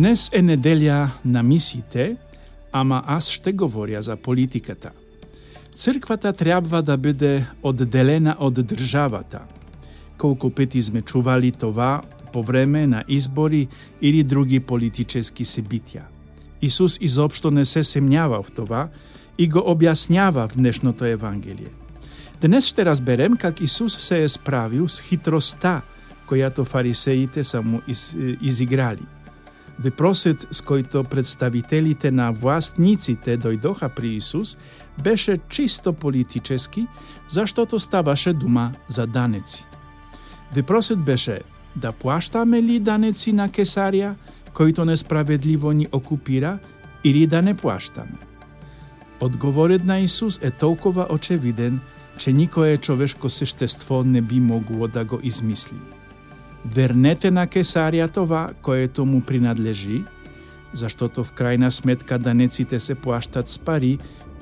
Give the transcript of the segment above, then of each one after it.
Днес е неделја на мисите, ама аз ще говоря за политиката. Црквата треба да биде одделена од државата. Колку пети сме чували това по време на избори или други политически себитја. Исус изопшто не се семњава в това и го објаснява в днешното Евангелие. Денес ще разберем как Исус се е справил с хитроста којато фарисеите са му из, изиграли. Въпросът с којто представителите на властниците дојдоха при Исус беше чисто политически, заштото ставаше дума за данеци. Въпросът беше да плаштаме ли данеци на Кесарија, којто несправедливо ни окупира, или да не плаштаме? Одговорот на Исус е толкова очевиден, че никое човешко сештество не би могло да го измисли. Вернете на Кесарија това което му принадлежи, заштото в крајна сметка данеците се плаштат с пари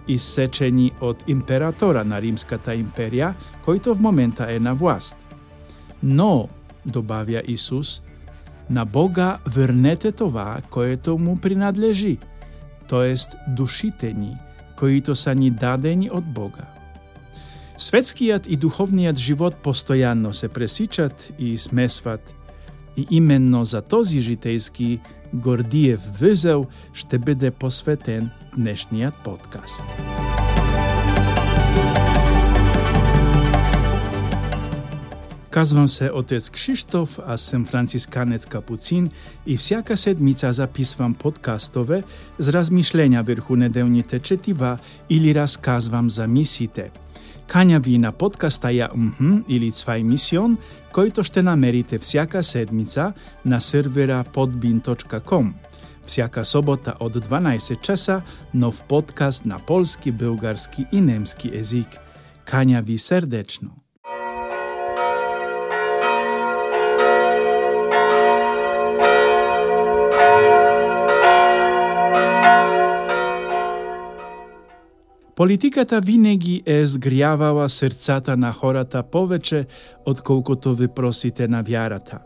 исечени од императора на Римската империја, којто в момента е на власт. Но, добавја Исус, на Бога вернете това което му принадлежи, тоест душите ни, които са ни дадени од Бога. Светскиот и духовниот живот постојано се пресичат и смесват и именно за този житејски Гордиев везел ще биде посветен днешниот подкаст. Казвам се отец Кшиштоф, а сум францисканец капуцин и всяка седмица записвам подкастове с размишлења врху неделните четива или разказвам за мисите – Кања ви на подкаста Ја МХ или Цвај Мисион, којто ще намерите всяка седмица на сервера podbin.com. Всяка собота од 12 часа нов подкаст на полски, белгарски и немски език. Кања ви сердечно. Политиката винеги е згријавала срцата на хората повеќе од колкото ви просите на вярата.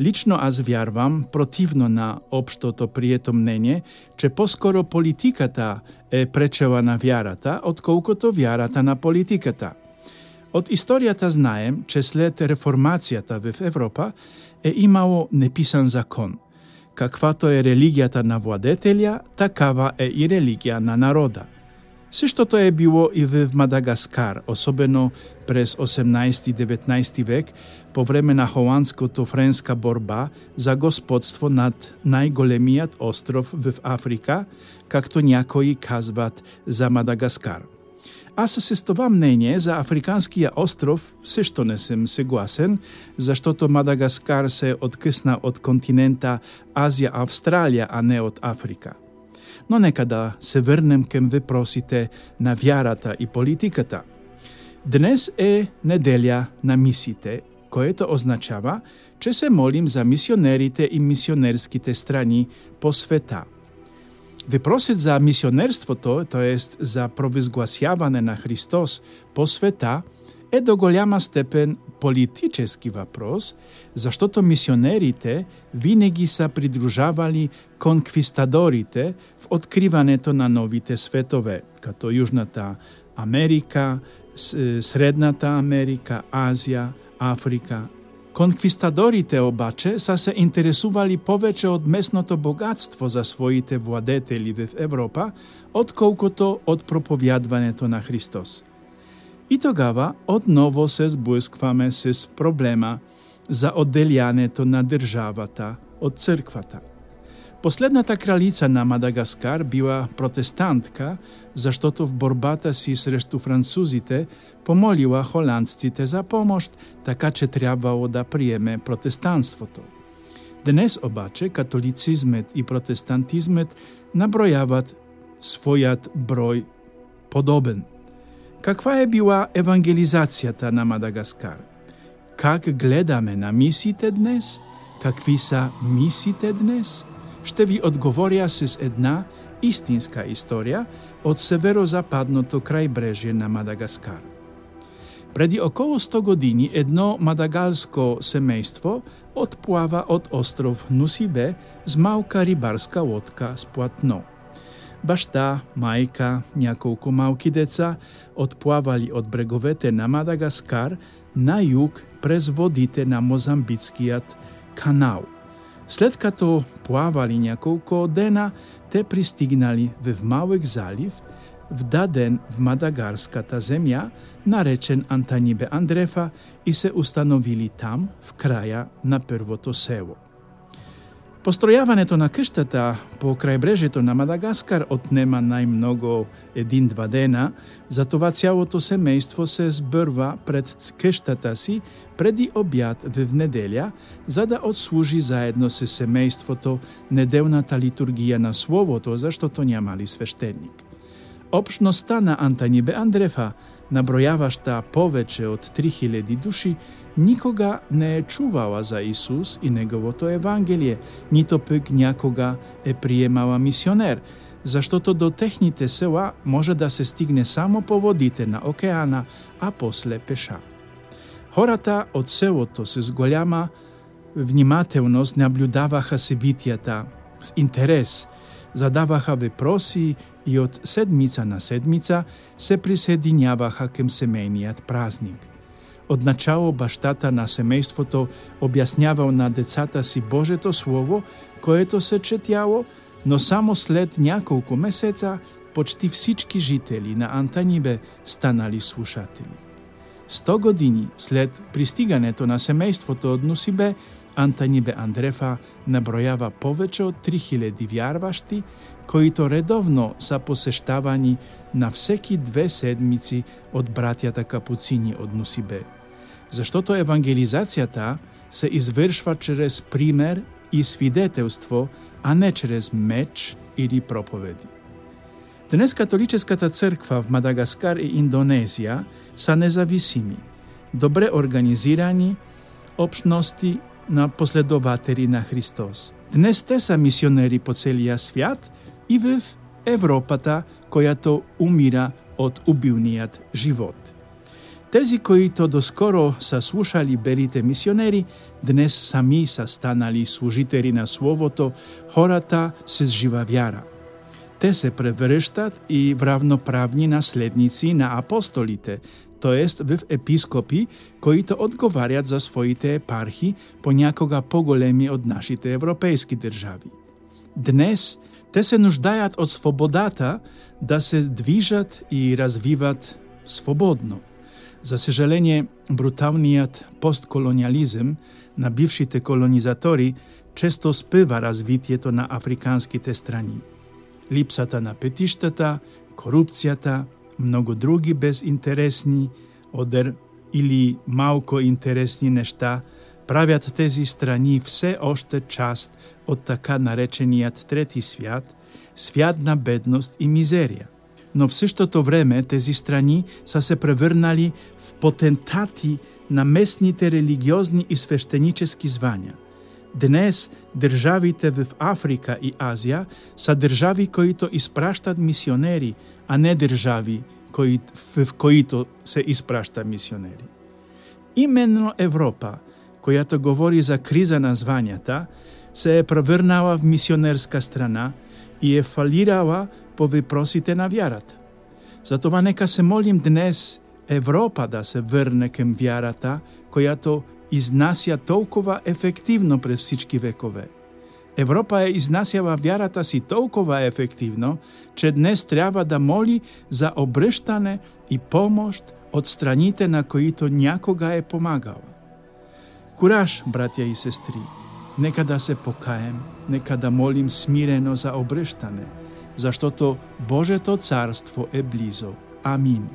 Лично аз вярвам, противно на општото прието мнение, че поскоро политиката е пречела на вярата, отколкото вярата на политиката. Од историјата знаем, че след реформацијата в Европа е имало неписан закон. Каквато е религијата на владетелја, такава е и религија на народа. Сиштото е било и в Мадагаскар, особено през 18-19 век, по време на холандското-френска борба за господство над најголемиот остров в Африка, както някои казват за Мадагаскар. Аз се с това мнение за Африканския остров се што не сум согласен, заштото Мадагаскар се откъсна од континента Азија-Австралија, а не од Африка но нека да се врнем кем вепросите на вярата и политиката. Днес е неделја на мисите, което означава, че се молим за мисионерите и мисионерските страни по света. Въпросът за мисионерството, т.е. за провизгласяване на Христос по света, е до голяма степен политически въпрос, заштото мисионерите винаги са придружавали конквистадорите в откриването на новите светове, като Южната Америка, Средната Америка, Азија, Африка. Конквистадорите обаче са се интересували повеќе од местното богатство за своите владетели в Европа, отколкото од проповядването на Христос. И тогава одново се сблъскваме с проблема за одделјането на државата од црквата. Последната кралица на Мадагаскар била протестантка, заштото в борбата си срещу французите помолила холандците за помощ, така че требало да приеме протестанството. Денес обаче католицизмет и протестантизмет набројават својат број подобен – Каква е била евангелизацијата на Мадагаскар? Как гледаме на мисите днес? Какви са мисите днес? Ще ви одговоря с една истинска историја од северозападното крајбрежје на Мадагаскар. Преди околу 100 години едно мадагалско семејство отплава од остров Нусибе с малка рибарска лодка с платно. Башта, мајка, няколку малки деца отплавали од бреговете на Мадагаскар на југ през водите на Мозамбицкиот канал. След като плавали няколко дена, те пристигнали в малек залив – вдаден в Мадагарската земја, наречен Антанибе Андрефа, и се установили там, в краја на првото село. Постројавањето на кштата по крајбрежето на Мадагаскар отнема најмногу един-два дена, затова цялото семејство се збрва пред кштата си преди објад в неделја, за да отслужи заедно се семејството неделната литургија на Словото, заштото нямали свештеник. Обшноста на Антанибе Андрефа, набројавашта повеќе од 3000 души, никога не е чувала за Исус и неговото Евангелие, нито пък някога е приемала мисионер, заштото до техните села може да се стигне само по водите на океана, а после пеша. Хората од селото се зголяма голема внимателност наблюдаваха себитијата с интерес, задаваха въпроси и од седмица на седмица се присоединяваха кем семејниот празник. Од начало баштата на семејството објаснявал на децата си Божето Слово, което се четјало, но само след няколку месеца почти всички жители на Антанибе станали слушатели. Сто години след пристигането на семејството од Нусибе, Антанибе Андрефа набројава повеќе од 3000 вјарвашти, които редовно са посештавани на всеки две седмици од братјата капуцини од Нусибе. Заштото евангелизацијата се извршва чрез пример и свидетелство, а не чрез меч или проповеди. Днес католическата црква в Мадагаскар и Индонезија са независими, добре организирани обшности на последователи на Христос. Днес те са мисионери по целиот свят и в Европата, којато умира од убилниот живот. Тези кои-то доскоро са слушали белите мисионери, днес сами са станали служители на Словото, хората се жива вяра. Те се преврштат и вравноправни наследници на апостолите, тоест в епископи, които одговарјат за своите епархи, понякога поголеми од нашите европейски држави. Днес, те се нуждаат од свободата да се движат и развиват свободно. За сожаление, бруталниот постколониализм на бившите колонизатори често спива развитието на африканските страни. Липсата на петиштата, корупцијата, многу други безинтересни, одер или малко интересни нешта, правят тези страни все още част од така наречениот трети свят, свят на бедност и мизерија. Но в същото време тези страни са се преврнали в потентати на местните религиозни и свештенически звания. Днес државите в Африка и Азија са држави кои-то мисионери, а не држави кои, в които се испрашта мисионери. Именно Европа, којато говори за криза на звањата, се е преврнала в мисионерска страна и е фалирала по випросите на вярата. Затова нека се молим днес Европа да се врне кем вярата, којато изнася толкова ефективно през всички векове. Европа е изнасяла вярата си толкова ефективно, че днес трябва да моли за обръщане и помощ од страните на които някога е помагала. Кураж, братја и сестри, нека да се покаем, нека да молим смирено за обрештане, заштото Божето царство е близо. Амин.